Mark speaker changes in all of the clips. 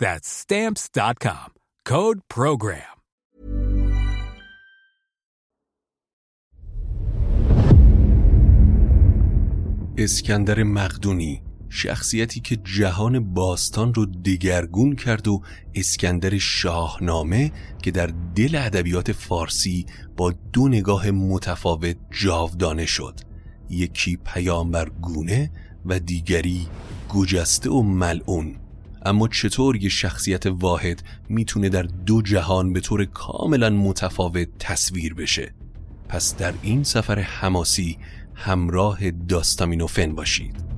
Speaker 1: That's stamps.com. Code program.
Speaker 2: اسکندر مقدونی شخصیتی که جهان باستان رو دگرگون کرد و اسکندر شاهنامه که در دل ادبیات فارسی با دو نگاه متفاوت جاودانه شد یکی پیامبر گونه و دیگری گجسته و ملعون اما چطور یه شخصیت واحد می‌تونه در دو جهان به طور کاملا متفاوت تصویر بشه؟ پس در این سفر حماسی همراه داستامینوفن باشید.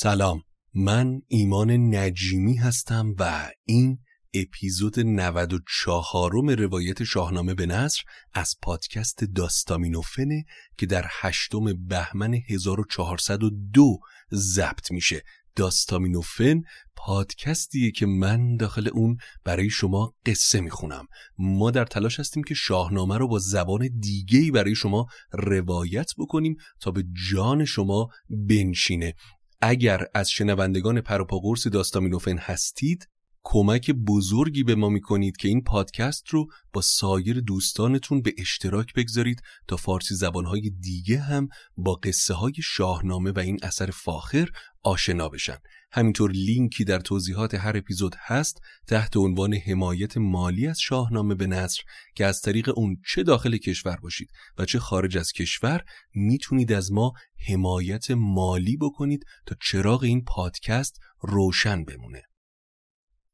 Speaker 2: سلام من ایمان نجیمی هستم و این اپیزود 94 روایت شاهنامه به نصر از پادکست داستامینوفنه که در هشتم بهمن 1402 ضبط میشه. داستامینوفن پادکستیه که من داخل اون برای شما قصه می‌خونم. ما در تلاش هستیم که شاهنامه رو با زبان دیگهی برای شما روایت بکنیم تا به جان شما بنشینه. اگر از شنوندگان پروپاگورس داستامینوفن هستید کمک بزرگی به ما می‌کنید که این پادکست رو با سایر دوستانتون به اشتراک بگذارید تا فارسی زبانهای دیگه هم با قصه های شاهنامه و این اثر فاخر آشنا بشن. همینطور لینکی در توضیحات هر اپیزود هست تحت عنوان حمایت مالی از شاهنامه به نصر که از طریق اون چه داخل کشور باشید و چه خارج از کشور می‌تونید از ما حمایت مالی بکنید تا چراغ این پادکست روشن بمونه.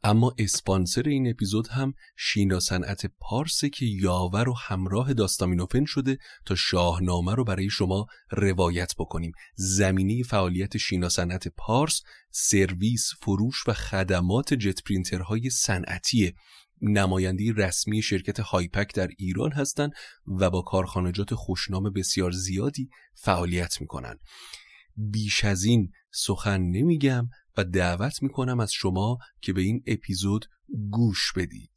Speaker 2: اما اسپانسر این اپیزود هم شینا صنعت پارسه که یاور و همراه داستامینوفن شده تا شاهنامه رو برای شما روایت بکنیم. زمینه فعالیت شینا صنعت پارس سرویس فروش و خدمات جت پرینترهای صنعتی. نماینده رسمی شرکت هایپک در ایران هستند و با کارخانجات خوشنام بسیار زیادی فعالیت می‌کنن. بیش از این سخن نمیگم و دعوت می‌کنم از شما که به این اپیزود گوش بدید.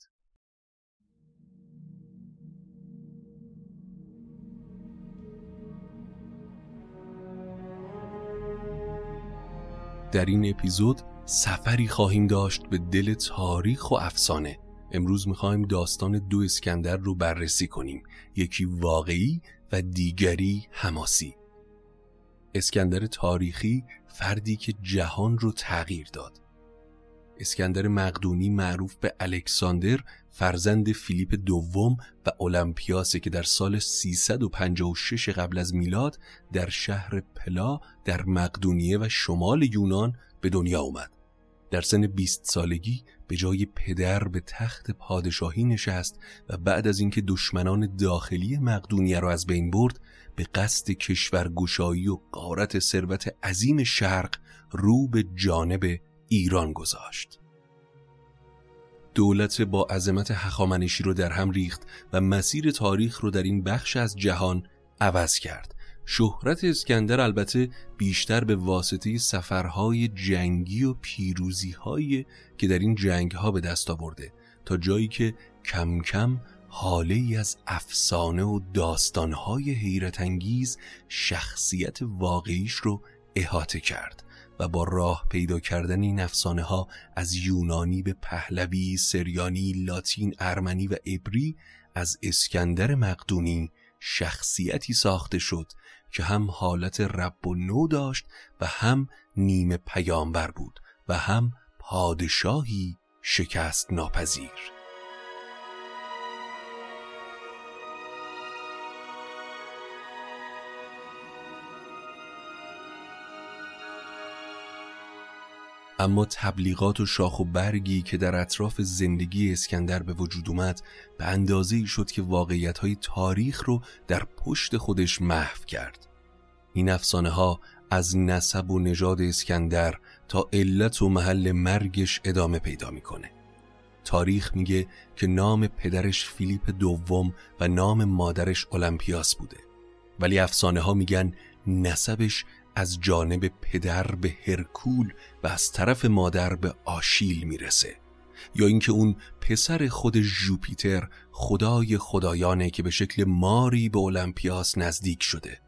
Speaker 2: در این اپیزود سفری خواهیم داشت به دل تاریخ و افسانه. امروز می‌خوایم داستان دو اسکندر رو بررسی کنیم. یکی واقعی و دیگری حماسی. اسکندر تاریخی فردی که جهان رو تغییر داد. اسکندر مقدونی معروف به الکساندر فرزند فیلیپ دوم و اولمپیاسه که در سال 356 قبل از میلاد در شهر پلا در مقدونیه و شمال یونان به دنیا اومد. در سن 20 سالگی به جای پدر به تخت پادشاهی نشست و بعد از اینکه دشمنان داخلی مقدونیه را از بین برد به قصد کشورگشایی و قارت ثروت عظیم شرق رو به جانب ایران گذاشت. دولت با عظمت هخامنشی رو در هم ریخت و مسیر تاریخ رو در این بخش از جهان عوض کرد. شهرت اسکندر البته بیشتر به واسطه سفرهای جنگی و پیروزیهایی که در این جنگها به دست آورده تا جایی که کم کم حاله ای از افسانه و داستانهای حیرت انگیز شخصیت واقعیش رو احاطه کرد و با راه پیدا کردن این افسانه ها از یونانی به پهلوی، سریانی، لاتین، ارمنی و عبری از اسکندر مقدونی شخصیتی ساخته شد که هم حالت رب و نو داشت و هم نیمه پیامبر بود و هم پادشاهی شکست ناپذیر. اما تبلیغات و شاخ و برگی که در اطراف زندگی اسکندر به وجود اومد به اندازه شد که واقعیت های تاریخ رو در پشت خودش محو کرد. این افسانه ها از نسب و نژاد اسکندر تا علت و محل مرگش ادامه پیدا می‌کنه. تاریخ میگه که نام پدرش فیلیپ دوم و نام مادرش اولمپیاس بوده. ولی افسانه ها میگن نسبش از جانب پدر به هرکول و از طرف مادر به آشیل می‌رسه. یا اینکه اون پسر خود ژوپیتر خدای خدایانه که به شکل ماری به اولمپیاس نزدیک شده.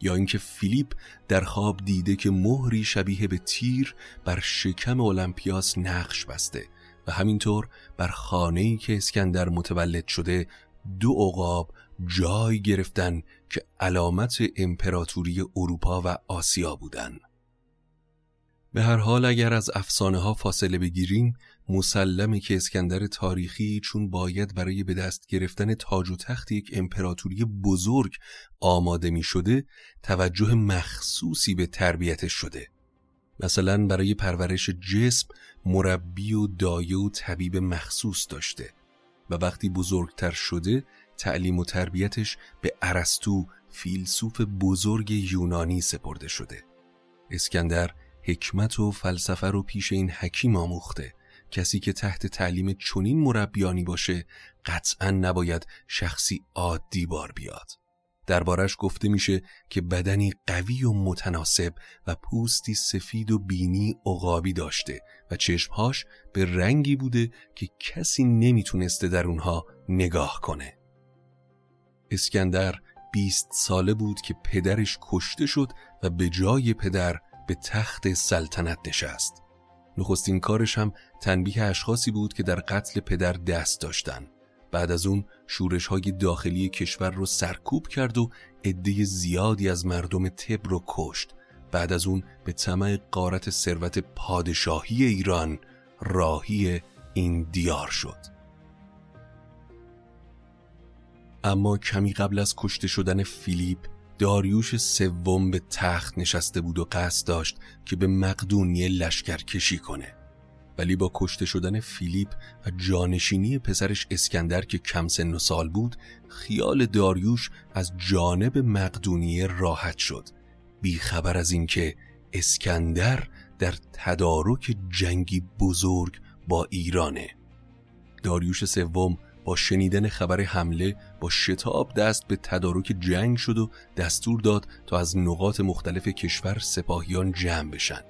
Speaker 2: یا اینکه فیلیپ در خواب دیده که مهری شبیه به تیر بر شکم اولمپیاس نقش بسته و همینطور بر خانه‌ای که اسکندر متولد شده دو عقاب جای گرفتن که علامت امپراتوری اروپا و آسیا بودن به هر حال اگر از افسانه ها فاصله بگیریم مسلمه که اسکندر تاریخی چون باید برای به دست گرفتن تاج و تخت یک امپراتوری بزرگ آماده می شده توجه مخصوصی به تربیتش شده. مثلا برای پرورش جسم مربی و دایه و طبیب مخصوص داشته و وقتی بزرگتر شده تعلیم و تربیتش به ارسطو فیلسوف بزرگ یونانی سپرده شده. اسکندر حکمت و فلسفه رو پیش این حکیم آموخته. کسی که تحت تعلیم چنین مربیانی باشه قطعا نباید شخصی عادی بار بیاد. دربارش گفته میشه که بدنی قوی و متناسب و پوستی سفید و بینی عقابی داشته و چشمهاش به رنگی بوده که کسی نمی‌تونسته در اونها نگاه کنه. اسکندر بیست ساله بود که پدرش کشته شد و به جای پدر به تخت سلطنت نشست. نخستین کارش هم تنبیه اشخاصی بود که در قتل پدر دست داشتن. بعد از اون شورش های داخلی کشور رو سرکوب کرد و عده زیادی از مردم تب رو کشت. بعد از اون به طمع قارت ثروت پادشاهی ایران راهی این دیار شد. اما کمی قبل از کشته شدن فیلیپ داریوش سوم به تخت نشسته بود و قصد داشت که به مقدونیه لشکر کشی کنه. ولی با کشته شدن فیلیپ و جانشینی پسرش اسکندر که کم سن و سال بود خیال داریوش از جانب مقدونیه راحت شد. بیخبر از اینکه اسکندر در تدارک جنگی بزرگ با ایرانه. داریوش سوم با شنیدن خبر حمله با شتاب دست به تدارک جنگ شد و دستور داد تا از نقاط مختلف کشور سپاهیان جمع بشن.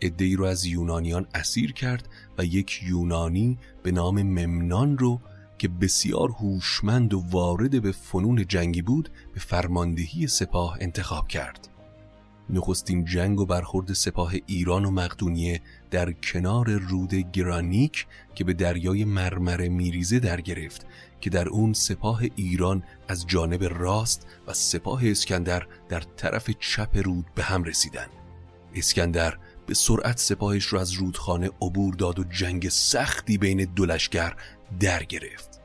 Speaker 2: ادهی رو از یونانیان اسیر کرد و یک یونانی به نام ممنان رو که بسیار هوشمند و وارد به فنون جنگی بود به فرماندهی سپاه انتخاب کرد. نخستین جنگ و برخورد سپاه ایران و مقدونیه در کنار رود گرانیک که به دریای مرمره میریزه در گرفت که در اون سپاه ایران از جانب راست و سپاه اسکندر در طرف چپ رود به هم رسیدن. اسکندر به سرعت سپاهش را از رودخانه عبور داد و جنگ سختی بین دو لشکر در گرفت.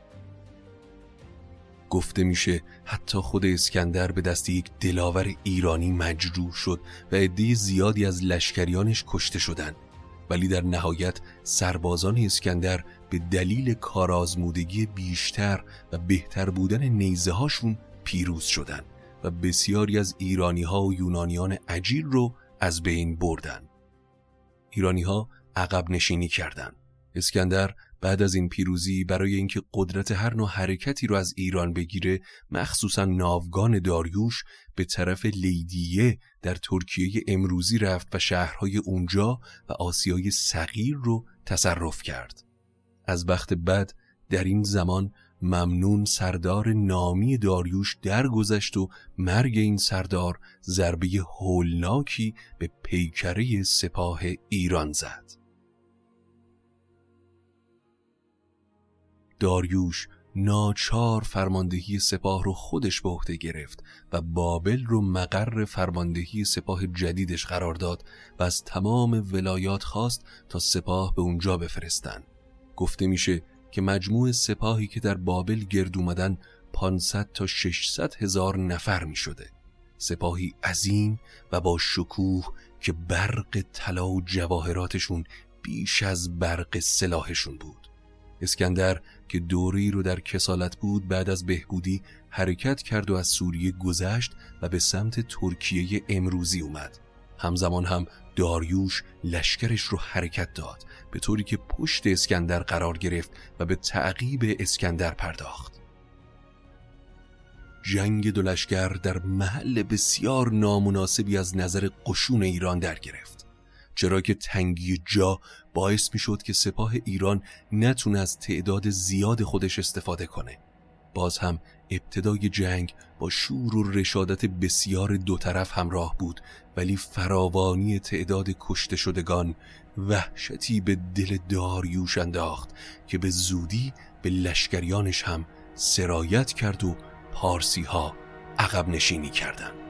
Speaker 2: گفته میشه حتی خود اسکندر به دست یک دلاور ایرانی مجروح شد و عده زیادی از لشکریانش کشته شدند ولی در نهایت سربازان اسکندر به دلیل کارآزمودگی بیشتر و بهتر بودن نیزه هاشون پیروز شدن و بسیاری از ایرانی ها و یونانیان عجیر رو از بین بردن ایرانی ها عقب نشینی کردند. اسکندر بعد از این پیروزی برای اینکه قدرت هر نوع حرکتی رو از ایران بگیره مخصوصا ناوگان داریوش به طرف لیدیه در ترکیه امروزی رفت و شهرهای اونجا و آسیای صغیر رو تصرف کرد. از بخت بد در این زمان ممنون سردار نامی داریوش درگذشت و مرگ این سردار ضربه هولناکی به پیکره سپاه ایران زد. داریوش ناچار فرماندهی سپاه رو خودش به عهده گرفت و بابل رو مقر فرماندهی سپاه جدیدش قرار داد و از تمام ولایات خواست تا سپاه به اونجا بفرستن. گفته میشه که مجموع سپاهی که در بابل گرد اومدن 500 تا 600 هزار نفر می شده سپاهی عظیم و با شکوه که برق طلا و جواهراتشون بیش از برق سلاحشون بود. اسکندر که دوری رو در کسالت بود بعد از بهبودی حرکت کرد و از سوریه گذشت و به سمت ترکیه امروزی اومد. همزمان هم داریوش لشکرش رو حرکت داد به طوری که پشت اسکندر قرار گرفت و به تعقیب اسکندر پرداخت. جنگ دو لشکر در محل بسیار نامناسبی از نظر قشون ایران در گرفت چرا که تنگی جا باعث می شد که سپاه ایران نتونه از تعداد زیاد خودش استفاده کنه باز هم ابتدای جنگ با شور و رشادت بسیار دو طرف همراه بود ولی فراوانی تعداد کشته شدگان وحشتی به دل داریوش انداخت که به زودی به لشکریانش هم سرایت کرد و پارسی ها عقب نشینی کردند.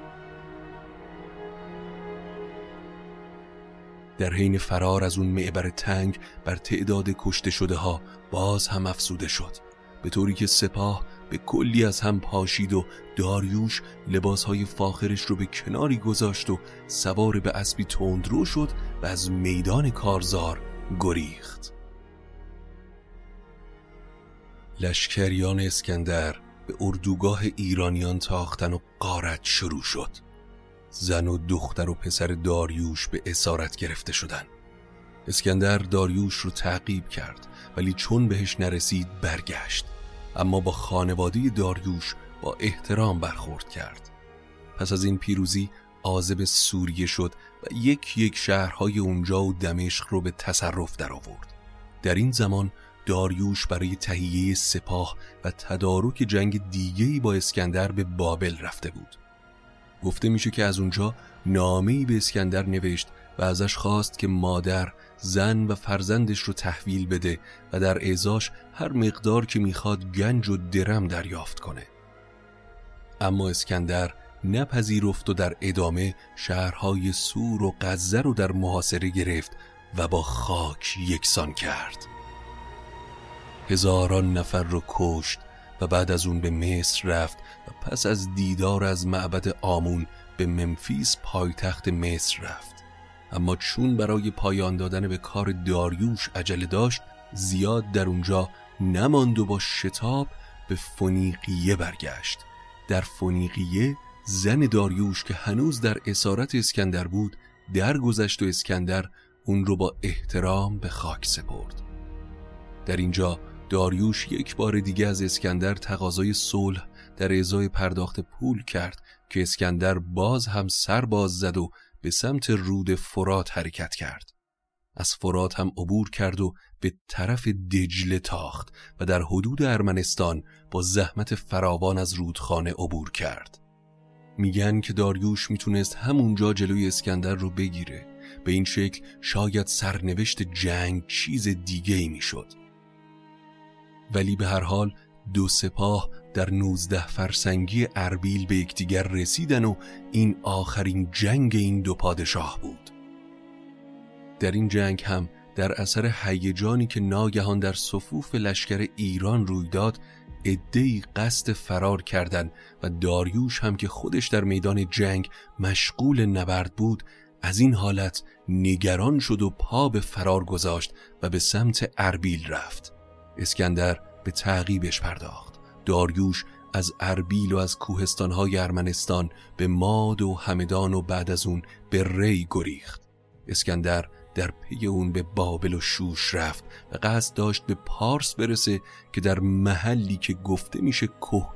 Speaker 2: در حین فرار از اون معبر تنگ بر تعداد کشته شده ها باز هم افسوده شد. به طوری که سپاه به کلی از هم پاشید و داریوش لباسهای فاخرش رو به کناری گذاشت و سوار به اسبی تندرو شد و از میدان کارزار گریخت. لشکریان اسکندر به اردوگاه ایرانیان تاختن و قارت شروع شد. زن و دختر و پسر داریوش به اسارت گرفته شدن اسکندر داریوش رو تعقیب کرد ولی چون بهش نرسید برگشت. اما با خانواده داریوش با احترام برخورد کرد. پس از این پیروزی آزب سوریه شد و یک یک شهرهای اونجا و دمشق رو به تصرف در آورد. در این زمان داریوش برای تهیه سپاه و تدارک جنگ دیگهی با اسکندر به بابل رفته بود. گفته میشه که از اونجا نامه‌ای به اسکندر نوشت و ازش خواست که مادر زن و فرزندش رو تحویل بده و در اعزاش هر مقدار که می‌خواد گنج و درم دریافت کنه. اما اسکندر نپذیرفت و در ادامه شهرهای سور و غزه رو در محاصره گرفت و با خاک یکسان کرد. هزاران نفر رو کشت و بعد از اون به مصر رفت و پس از دیدار از معبد آمون به ممفیس پایتخت مصر رفت. اما چون برای پایان دادن به کار داریوش عجله داشت زیاد در اونجا نماند و با شتاب به فونیقیه برگشت. در فونیقیه زن داریوش که هنوز در اسارت اسکندر بود درگذشت و اسکندر اون رو با احترام به خاک سپرد. در اینجا داریوش یک بار دیگه از اسکندر تقاضای صلح در ازای پرداخت پول کرد که اسکندر باز هم سر باز زد و به سمت رود فرات حرکت کرد. از فرات هم عبور کرد و به طرف دجله تاخت و در حدود ارمنستان با زحمت فراوان از رودخانه عبور کرد. میگن که داریوش می‌تونست همونجا جلوی اسکندر رو بگیره. به این شکل شاید سرنوشت جنگ چیز دیگه ای می‌شد. ولی به هر حال دو سپاه در نوزده فرسنگی اربیل به یکدیگر رسیدن و این آخرین جنگ این دو پادشاه بود. در این جنگ هم در اثر هیجانی که ناگهان در صفوف لشکر ایران روی داد ادهی قصد فرار کردند و داریوش هم که خودش در میدان جنگ مشغول نبرد بود از این حالت نگران شد و پا به فرار گذاشت و به سمت اربیل رفت. اسکندر به تعقیبش پرداخت. داریوش از اربیل و از کوهستانهای ارمنستان به ماد و همدان و بعد از اون به ری گریخت. اسکندر در پی اون به بابل و شوش رفت و قصد داشت به پارس برسه که در محلی که گفته میشه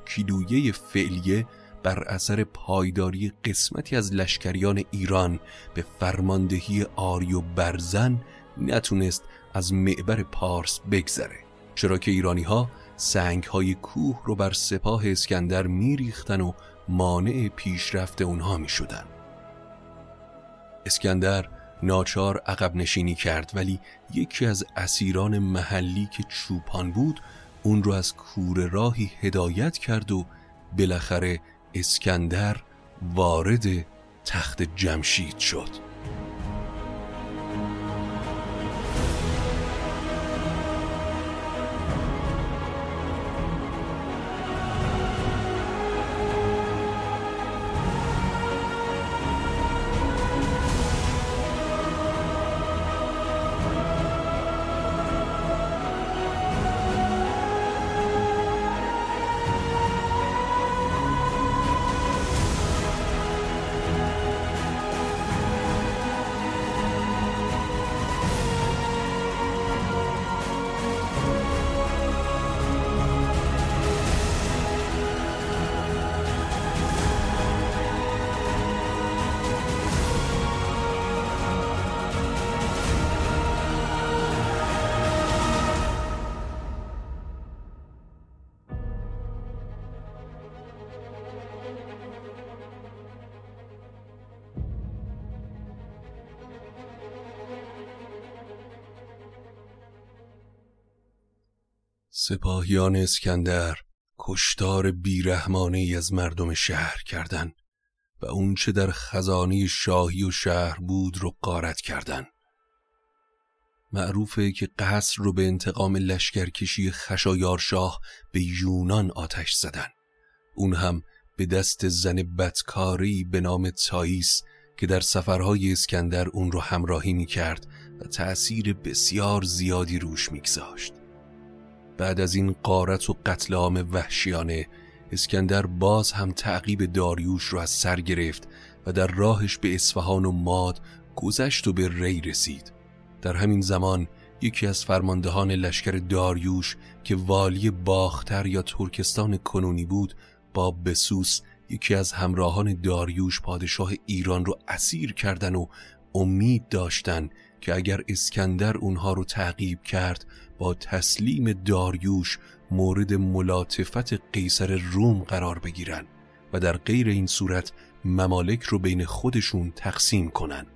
Speaker 2: کیلویه فعلیه بر اثر پایداری قسمتی از لشکریان ایران به فرماندهی آری و برزن نتونست از معبر پارس بگذره. چرا که ایرانی ها سنگ های کوه رو بر سپاه اسکندر میریختن و مانع پیشرفت اونها می شدن. اسکندر ناچار عقب نشینی کرد ولی یکی از اسیران محلی که چوپان بود اون رو از کور راهی هدایت کرد و بالاخره اسکندر وارد تخت جمشید شد سپاهیان اسکندر کشتار بیرحمانه از مردم شهر کردند و اونچه در خزانه شاهی و شهر بود رو قارت کردند. معروفه که قصر رو به انتقام لشکرکشی خشایارشاه به یونان آتش زدن اون هم به دست زن بدکاری به نام تاییس که در سفرهای اسکندر اون رو همراهی می کرد و تأثیر بسیار زیادی روش میگذاشت. بعد از این قارت و قتل عام وحشیانه اسکندر باز هم تعقیب داریوش رو از سر گرفت و در راهش به اصفهان و ماد گذشت و به ری رسید. در همین زمان یکی از فرماندهان لشکر داریوش که والی باختر یا ترکستان کنونی بود با بسوس یکی از همراهان داریوش پادشاه ایران رو اسیر کردن و امید داشتن که اگر اسکندر اونها رو تعقیب کرد با تسلیم داریوش مورد ملاطفت قیصر روم قرار بگیرن و در غیر این صورت ممالک رو بین خودشون تقسیم کنن.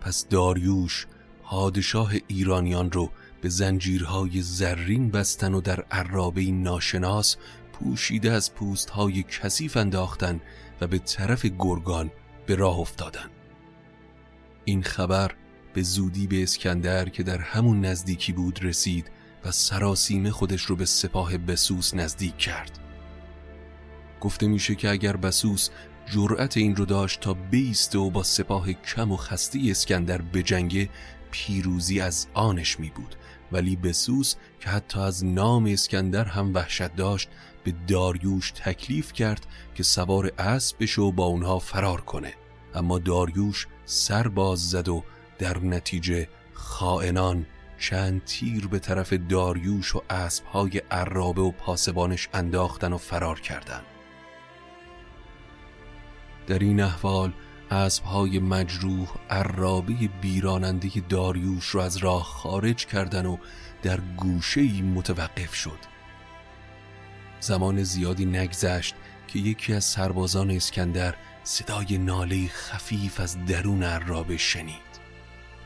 Speaker 2: پس داریوش پادشاه ایرانیان رو به زنجیرهای زرین بستن و در عرابه ناشناس پوشیده از پوستهای کثیف انداختن و به طرف گرگان به راه افتادن. این خبر به زودی به اسکندر که در همون نزدیکی بود رسید و سراسیمه خودش رو به سپاه بسوس نزدیک کرد. گفته میشه که اگر بسوس جرأت این رو داشت تا بیسته و با سپاه کم و خسته اسکندر به جنگ پیروزی از آنش می بود. ولی بسوس که حتی از نام اسکندر هم وحشت داشت به داریوش تکلیف کرد که سوار اسب بشه و با اونها فرار کنه. اما داریوش سر باز زد و در نتیجه خائنان چند تیر به طرف داریوش و اسبهای عرابه و پاسبانش انداختن و فرار کردند. در این احوال اسبهای مجروح عرابه بیراننده داریوش را از راه خارج کردن و در گوشه متوقف شد زمان زیادی نگذشت که یکی از سربازان اسکندر صدای ناله خفیف از درون عرابه شنید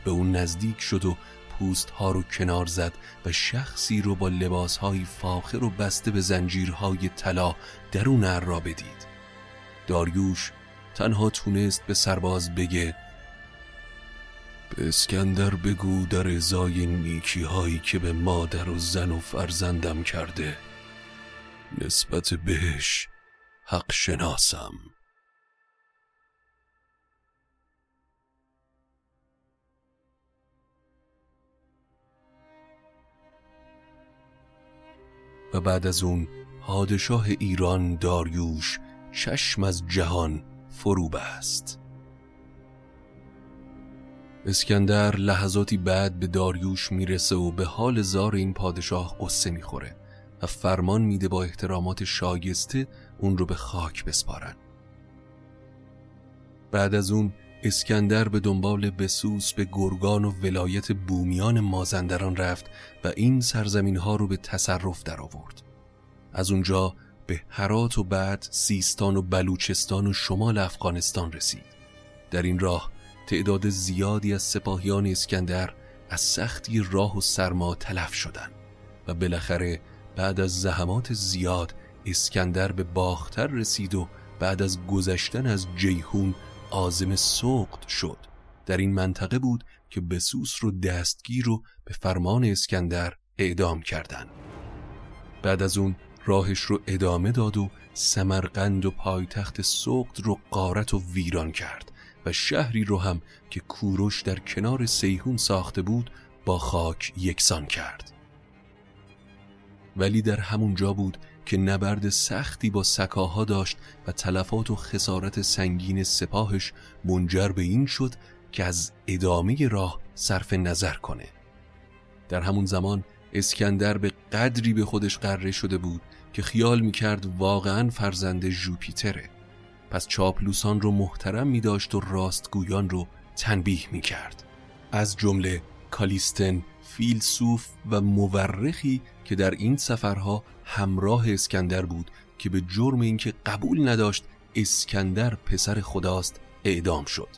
Speaker 2: به اون نزدیک شد و پوست ها رو کنار زد و شخصی رو با لباس های فاخر و بسته به زنجیرهای طلا درون عرابه دید داریوش تنها تونست به سرباز بگه به اسکندر بگو در ازای نیکی هایی که به مادر و زن و فرزندم کرده. نسبت بهش حق شناسم. و بعد از اون پادشاه ایران داریوش چشم از جهان فرو بست. اسکندر لحظاتی بعد به داریوش می‌رسه و به حال زار این پادشاه قصه می‌خوره و فرمان میده با احترامات شایسته اون رو به خاک بسپارن. بعد از اون اسکندر به دنبال بسوس به گرگان و ولایت بومیان مازندران رفت و این سرزمین ها رو به تصرف در آورد. از اونجا به هرات و بعد سیستان و بلوچستان و شمال افغانستان رسید. در این راه تعداد زیادی از سپاهیان اسکندر از سختی راه و سرما تلف شدند و بالاخره بعد از زحمات زیاد اسکندر به باختر رسید و بعد از گذشتن از جیهون آزم سوقت شد در این منطقه بود که بسوس رو دستگیر و به فرمان اسکندر اعدام کردند. بعد از اون راهش رو ادامه داد و سمرقند و پایتخت سوقت رو قارت و ویران کرد و شهری رو هم که کوروش در کنار سیهون ساخته بود با خاک یکسان کرد ولی در همون جا بود که نبرد سختی با سکاها داشت و تلفات و خسارت سنگین سپاهش منجر به این شد که از ادامه راه صرف نظر کنه. در همون زمان اسکندر به قدری به خودش قره شده بود که خیال می‌کرد واقعا فرزند جوپیتره پس چاپلوسان رو محترم می داشت و راستگویان رو تنبیه می کرد از جمله کالیستن فیلسوف و مورخی که در این سفرها همراه اسکندر بود که به جرم اینکه قبول نداشت اسکندر پسر خداست اعدام شد.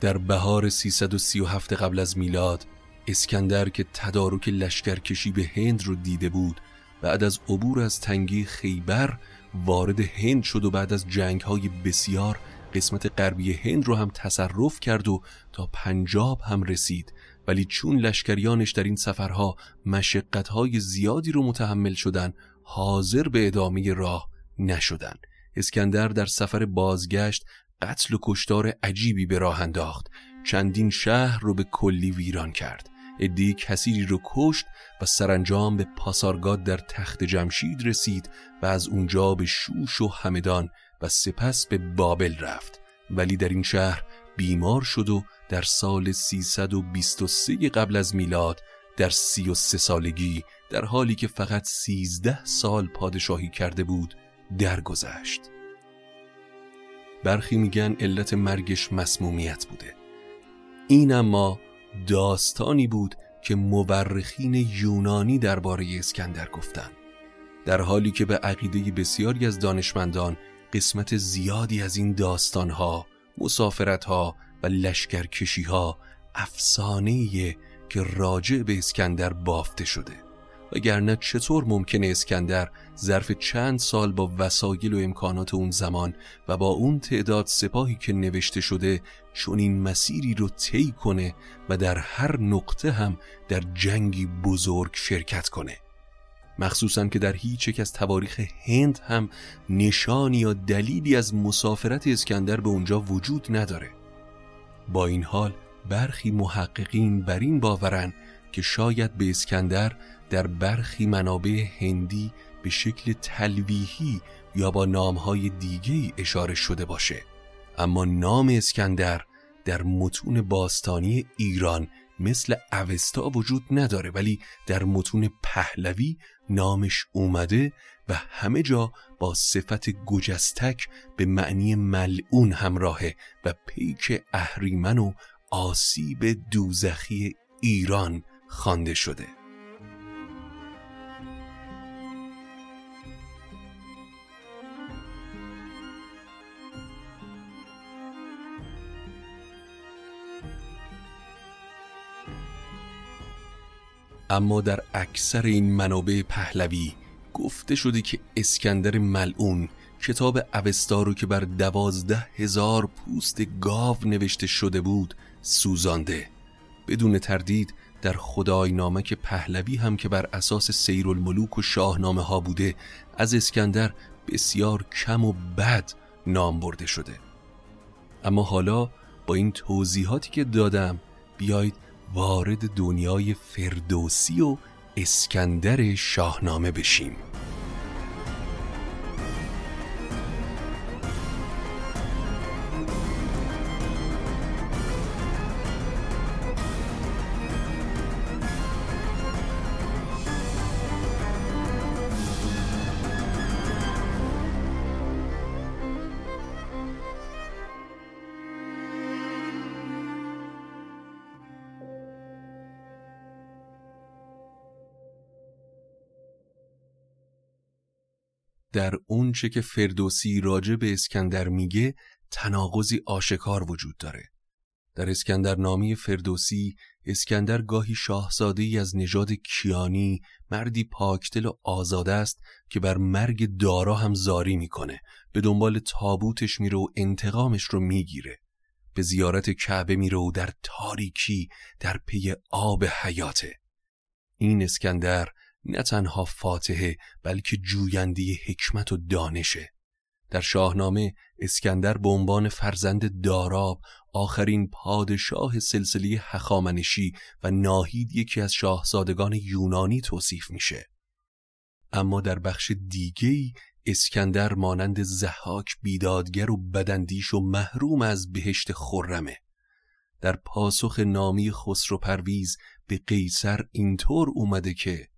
Speaker 2: در بهار 337 قبل از میلاد اسکندر که تدارک لشکرکشی به هند رو دیده بود بعد از عبور از تنگی خیبر وارد هند شد و بعد از جنگ های بسیار قسمت غربی هند رو هم تصرف کرد و تا پنجاب هم رسید. ولی چون لشکریانش در این سفرها مشقتهای زیادی رو متحمل شدن حاضر به ادامه راه نشدن. اسکندر در سفر بازگشت قتل و کشتار عجیبی به راه انداخت. چندین شهر رو به کلی ویران کرد. ادی کسیری رو کشت و سرانجام به پاسارگاد در تخت جمشید رسید و از اونجا به شوش و همدان و سپس به بابل رفت. ولی در این شهر بیمار شد و در سال 323 قبل از میلاد در 33 سالگی در حالی که فقط 13 سال پادشاهی کرده بود درگذشت. برخی میگن علت مرگش مسمومیت بوده. این اما داستانی بود که مورخین یونانی درباره اسکندر گفتند. در حالی که به عقیده بسیاری از دانشمندان قسمت زیادی از این داستانها، مسافرتها و لشکرکشی ها افسانه که راجع به اسکندر بافته شده. وگرنه چطور ممکنه اسکندر ظرف چند سال با وسایل و امکانات اون زمان و با اون تعداد سپاهی که نوشته شده چون این مسیری رو طی کنه و در هر نقطه هم در جنگی بزرگ شرکت کنه؟ مخصوصا که در هیچ یک از تواریخ هند هم نشانی یا دلیلی از مسافرت اسکندر به اونجا وجود نداره. با این حال برخی محققین بر این باورن که شاید به اسکندر در برخی منابع هندی به شکل تلویحی یا با نامهای دیگه اشاره شده باشه. اما نام اسکندر در متون باستانی ایران مثل اوستا وجود نداره ولی در متون پهلوی نامش اومده و همه جا با صفت گجستک به معنی ملعون همراهه و پیک اهریمن و آسیب دوزخی ایران خوانده شده. اما در اکثر این منابع پهلوی گفته شده که اسکندر ملعون کتاب اوستا رو که بر دوازده هزار پوست گاو نوشته شده بود سوزانده. بدون تردید در خدای نامک پهلوی هم که بر اساس سیر الملوک و شاهنامه ها بوده از اسکندر بسیار کم و بد نام برده شده. اما حالا با این توضیحاتی که دادم بیایید وارد دنیای فردوسی و اسکندر شاهنامه بشیم. در اونچه که فردوسی راجع به اسکندر میگه تناقضی آشکار وجود داره. در اسکندر نامی فردوسی اسکندر گاهی شاهزاده ای از نژاد کیانی مردی پاکدل و آزاده است که بر مرگ دارا هم زاری می‌کنه. به دنبال تابوتش میره و انتقامش رو می‌گیره. به زیارت کعبه میره و در تاریکی در پی آب حیاته. این اسکندر نه تنها فاتحه بلکه جوینده حکمت و دانشه. در شاهنامه اسکندر به عنوان فرزند داراب آخرین پادشاه سلسله هخامنشی و ناهید یکی از شاهزادگان یونانی توصیف میشه. اما در بخش دیگهی اسکندر مانند زحاک بیدادگر و بدندیش و محروم از بهشت خرمه. در پاسخ نامی خسرو پرویز به قیصر اینطور اومده که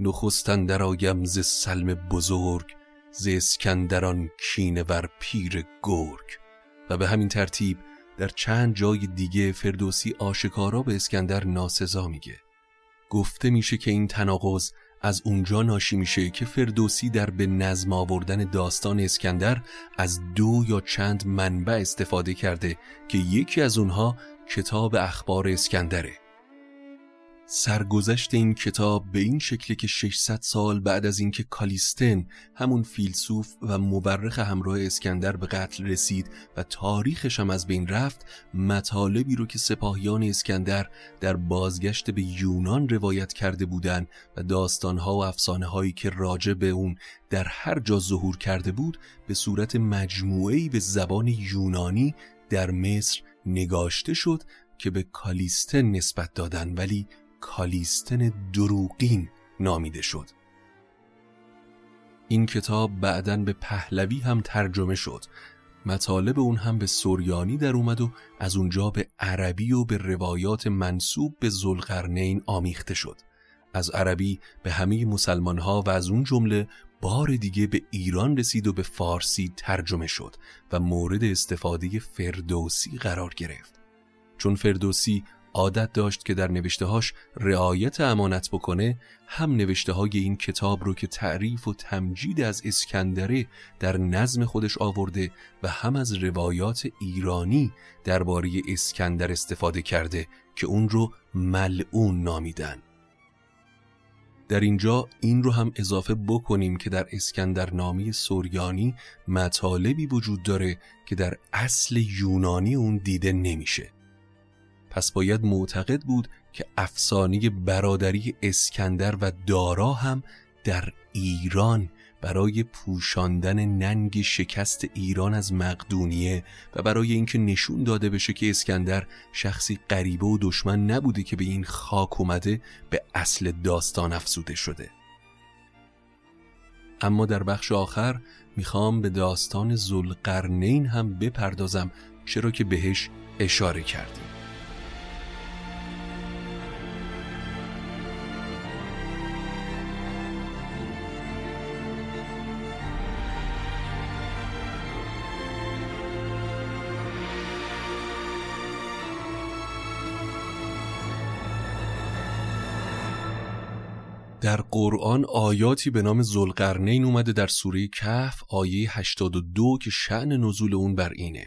Speaker 2: نخستن در آیم ز سلم بزرگ ز اسکندران کینه ور پیر گرگ. و به همین ترتیب در چند جای دیگه فردوسی آشکارا به اسکندر ناسزا میگه. گفته میشه که این تناقض از اونجا ناشی میشه که فردوسی در به نظم آوردن داستان اسکندر از دو یا چند منبع استفاده کرده که یکی از اونها کتاب اخبار اسکندره. سرگذشت این کتاب به این شکلی که 600 سال بعد از اینکه کالیستن همون فیلسوف و مورخ همراه اسکندر به قتل رسید و تاریخش هم از بین رفت مطالبی رو که سپاهیان اسکندر در بازگشت به یونان روایت کرده بودند و داستانها و افسانه هایی که راجع به اون در هر جا ظهور کرده بود به صورت مجموعه‌ای به زبان یونانی در مصر نگاشته شد که به کالیستن نسبت دادن. ولی کالیستن دروغین نامیده شد. این کتاب بعدا به پهلوی هم ترجمه شد. مطالب اون هم به سوریانی در اومد و از اونجا به عربی و به روایات منصوب به زلقرنین آمیخته شد. از عربی به همه مسلمان ها و از اون جمله بار دیگه به ایران رسید و به فارسی ترجمه شد و مورد استفاده فردوسی قرار گرفت. چون فردوسی عادت داشت که در نوشتهاش رعایت امانت بکنه هم نوشته های این کتاب رو که تعریف و تمجید از اسکندره در نظم خودش آورده و هم از روایات ایرانی درباره اسکندر استفاده کرده که اون رو ملعون نامیدن. در اینجا این رو هم اضافه بکنیم که در اسکندر نامی سوریانی مطالبی وجود داره که در اصل یونانی اون دیده نمیشه. پس باید معتقد بود که افسانه برادری اسکندر و دارا هم در ایران برای پوشاندن ننگ شکست ایران از مقدونیه و برای اینکه نشون داده بشه که اسکندر شخصی غریبه و دشمن نبوده که به این خاک اومده به اصل داستان افزوده شده. اما در بخش آخر می‌خوام به داستان زلقرنین هم بپردازم چرا که بهش اشاره کردیم. در قرآن آیاتی به نام زلقرنین اومده در سوره کهف آیه 82 که شعن نزول اون بر اینه.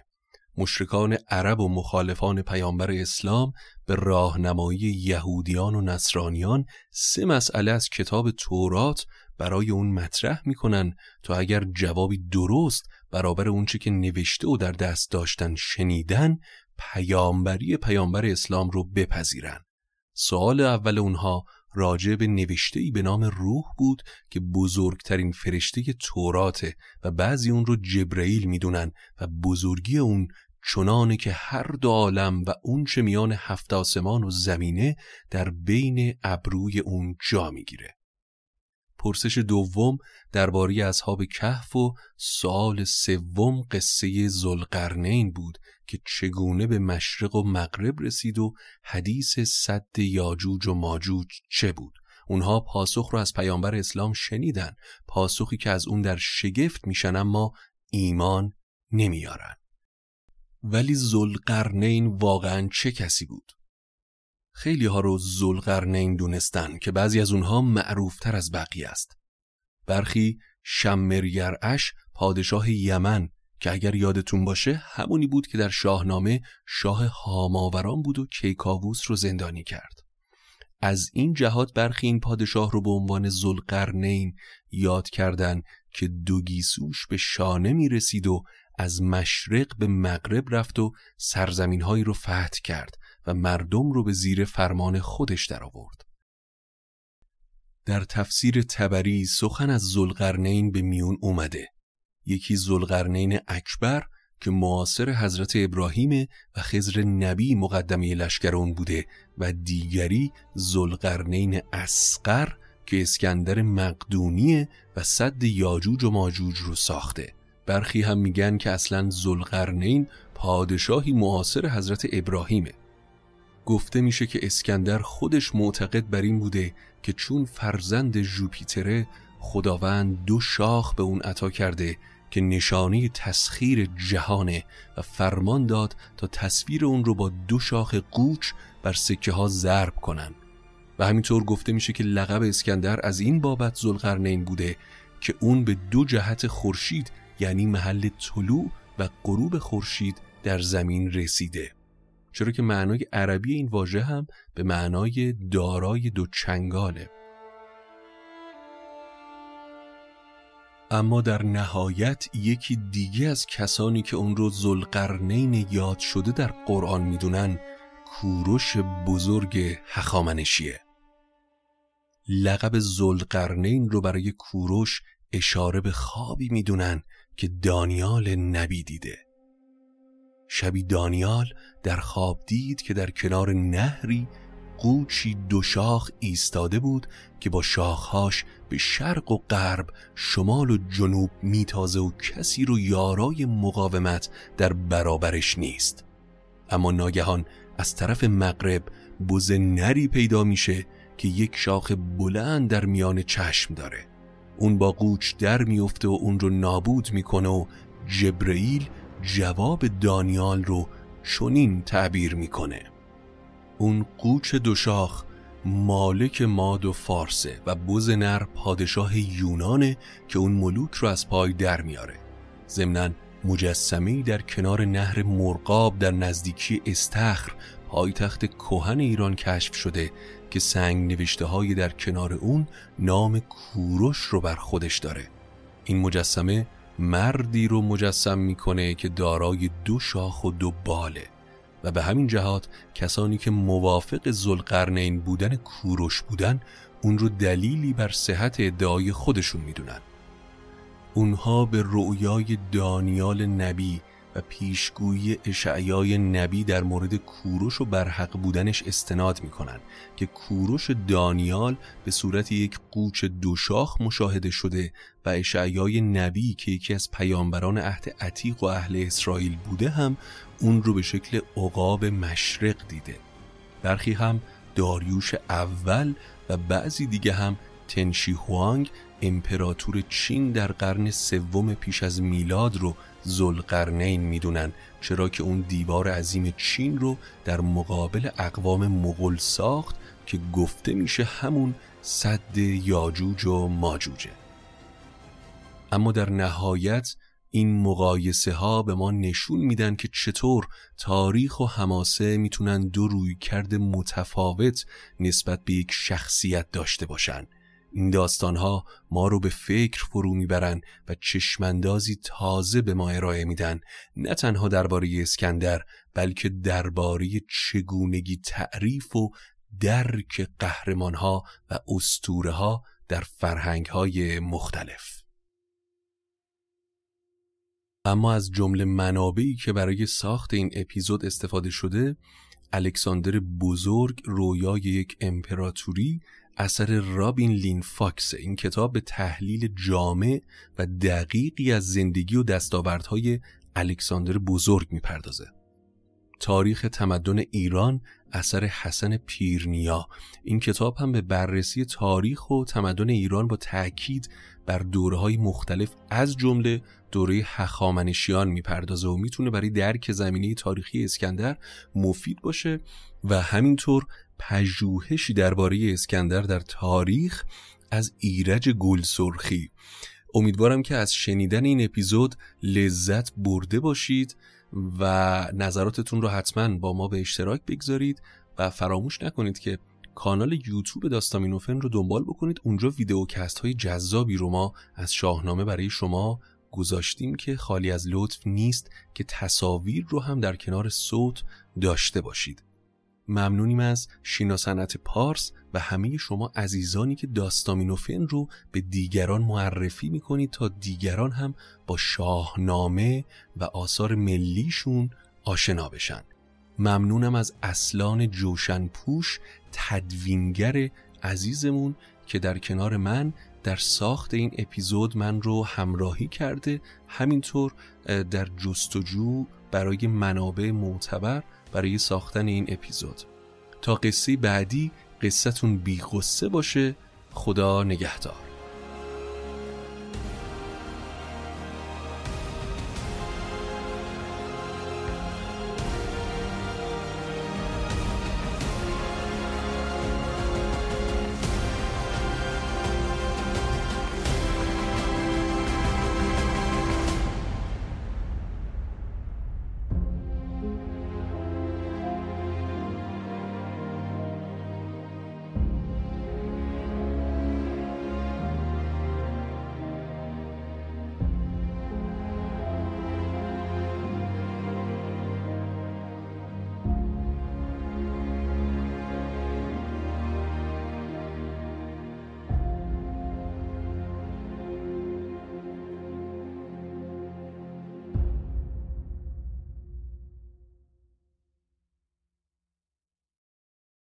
Speaker 2: مشرکان عرب و مخالفان پیامبر اسلام به راهنمایی یهودیان و نصرانیان سه مسئله از کتاب تورات برای اون مطرح می‌کنن تا اگر جوابی درست برابر اونچه که نوشته و در دست داشتن شنیدن پیامبری پیامبر اسلام رو بپذیرن. سوال اول اونها راجع به نوشتهی به نام روح بود که بزرگترین فرشته توراته و بعضی اون رو جبرئیل می‌دونن و بزرگی اون چنانه که هر دو عالم و اون چه میان هفت آسمان و زمینه در بین ابروی اون جا می‌گیره. پرسش دوم درباره اصحاب کهف و سال سوم قصه زلقرنین بود که چگونه به مشرق و مغرب رسید و حدیث صد یاجوج و ماجوج چه بود. اونها پاسخ رو از پیامبر اسلام شنیدن پاسخی که از اون در شگفت میشن اما ایمان نمیارن. ولی زلقرنین واقعا چه کسی بود؟ خیلی ها رو زلقرنین دونستن که بعضی از اونها معروفتر از بقیه است. برخی شمریرعش پادشاه یمن که اگر یادتون باشه همونی بود که در شاهنامه شاه هاماوران بود و کیکاووس رو زندانی کرد. از این جهات برخی این پادشاه رو به عنوان زلقرنین یاد کردن که دو گیسوش به شانه می رسید و از مشرق به مغرب رفت و سرزمین رو فتح کرد. و مردم رو به زیر فرمان خودش درآورد. در تفسیر تبری سخن از زلقرنین به میون اومده. یکی زلقرنین اکبر که معاصر حضرت ابراهیم و خزر نبی مقدمه لشکر بوده و دیگری زلقرنین اسقر که اسکندر مقدونیه و صد یاجوج و ماجوج رو ساخته. برخی هم میگن که اصلا زلقرنین پادشاهی معاصر حضرت ابراهیمه. گفته میشه که اسکندر خودش معتقد بر این بوده که چون فرزند جوپیتره خداوند دو شاخ به اون عطا کرده که نشانه تسخیر جهانه و فرمان داد تا تصویر اون رو با دو شاخ قوچ بر سکه ها ضرب کنن. و همینطور گفته میشه که لقب اسکندر از این بابت زلقرنین بوده که اون به دو جهت خورشید یعنی محل طلوع و غروب خورشید در زمین رسیده. چرا که معنای عربی این واژه هم به معنای دارای دو چنگاله. اما در نهایت یکی دیگه از کسانی که اون رو زلقرنین یاد شده در قرآن می‌دونن کوروش بزرگ هخامنشیه. لقب زلقرنین رو برای کوروش اشاره به خوابی می‌دونن که دانیال نبی دیده. شبی دانیال در خواب دید که در کنار نهری قوچی دو شاخ ایستاده بود که با شاخهاش به شرق و غرب شمال و جنوب میتازه و کسی رو یارای مقاومت در برابرش نیست. اما ناگهان از طرف مغرب بز نری پیدا میشه که یک شاخ بلند در میان چشم داره. اون با قوچ در میفته و اون رو نابود می‌کنه و جبرئیل جواب دانیال رو چنین تعبیر می‌کنه. اون قوچ دوشاخ مالک ماد و فارسه و بز نر پادشاه یونانه که اون ملوک رو از پای در میاره. ضمنا مجسمی در کنار نهر مرقاب در نزدیکی استخر پایتخت کوهن ایران کشف شده که سنگ نوشته های در کنار اون نام کوروش رو بر خودش داره. این مجسمه مردی رو مجسم می‌کنه که دارای دو شاخ و دو باله و به همین جهات کسانی که موافق زلقرنین بودن کوروش بودن اون رو دلیلی بر صحت ادعای خودشون می‌دونن. اونها به رؤیای دانیال نبی و پیشگویی اشعیای نبی در مورد کوروش و برحق بودنش استناد می‌کنن که کوروش دانیال به صورت یک قوچ دوشاخ مشاهده شده و اشعیای نبی که یکی از پیامبران عهد عتیق و اهل اسرائیل بوده هم اون رو به شکل عقاب مشرق دیده. برخی هم داریوش اول و بعضی دیگه هم تنشی هوانگ امپراتور چین در قرن سوم پیش از میلاد رو زلقرنین می‌دونن چرا که اون دیوار عظیم چین رو در مقابل اقوام مغول ساخت که گفته میشه همون صد یاجوج و ماجوجه. اما در نهایت این مقایسه ها به ما نشون میدن که چطور تاریخ و حماسه می‌تونن دو روی کرده متفاوت نسبت به یک شخصیت داشته باشن. این داستان ها ما رو به فکر فرو می‌برن و چشمندازی تازه به ما ارائه میدن. نه تنها درباره اسکندر بلکه درباره چگونگی تعریف و درک قهرمان ها و اسطوره ها در فرهنگ های مختلف. اما از جمله منابعی که برای ساخت این اپیزود استفاده شده الکساندر بزرگ رویای یک امپراتوری اثر رابین لین فاکس این کتاب به تحلیل جامع و دقیقی از زندگی و دستاوردهای الکساندر بزرگ می‌پردازه. تاریخ تمدن ایران اثر حسن پیرنیا. این کتاب هم به بررسی تاریخ و تمدن ایران با تاکید بر دوره های مختلف از جمله دوره هخامنشیان می‌پردازه و می‌تونه برای درک زمینه تاریخی اسکندر مفید باشه و همینطور پژوهشی درباره اسکندر در تاریخ از ایرج گل سرخی امیدوارم که از شنیدن این اپیزود لذت برده باشید و نظراتتون رو حتما با ما به اشتراک بگذارید و فراموش نکنید که کانال یوتیوب داستامینوفن رو دنبال بکنید. اونجا ویدیوکست های جذابی رو ما از شاهنامه برای شما گذاشتیم که خالی از لطف نیست که تصاویر رو هم در کنار صوت داشته باشید. ممنونیم از شینا صنعت پارس و همه شما عزیزانی که داستامینوفن رو به دیگران معرفی می‌کنید تا دیگران هم با شاهنامه و آثار ملیشون آشنا بشن. ممنونم از اصلان جوشن پوش تدوینگر عزیزمون که در کنار من در ساخت این اپیزود من رو همراهی کرده. همینطور در جستجو برای منابع معتبر برای ساختن این اپیزود. تا قصه بعدی قصتون بی باشه. خدا نگهدار.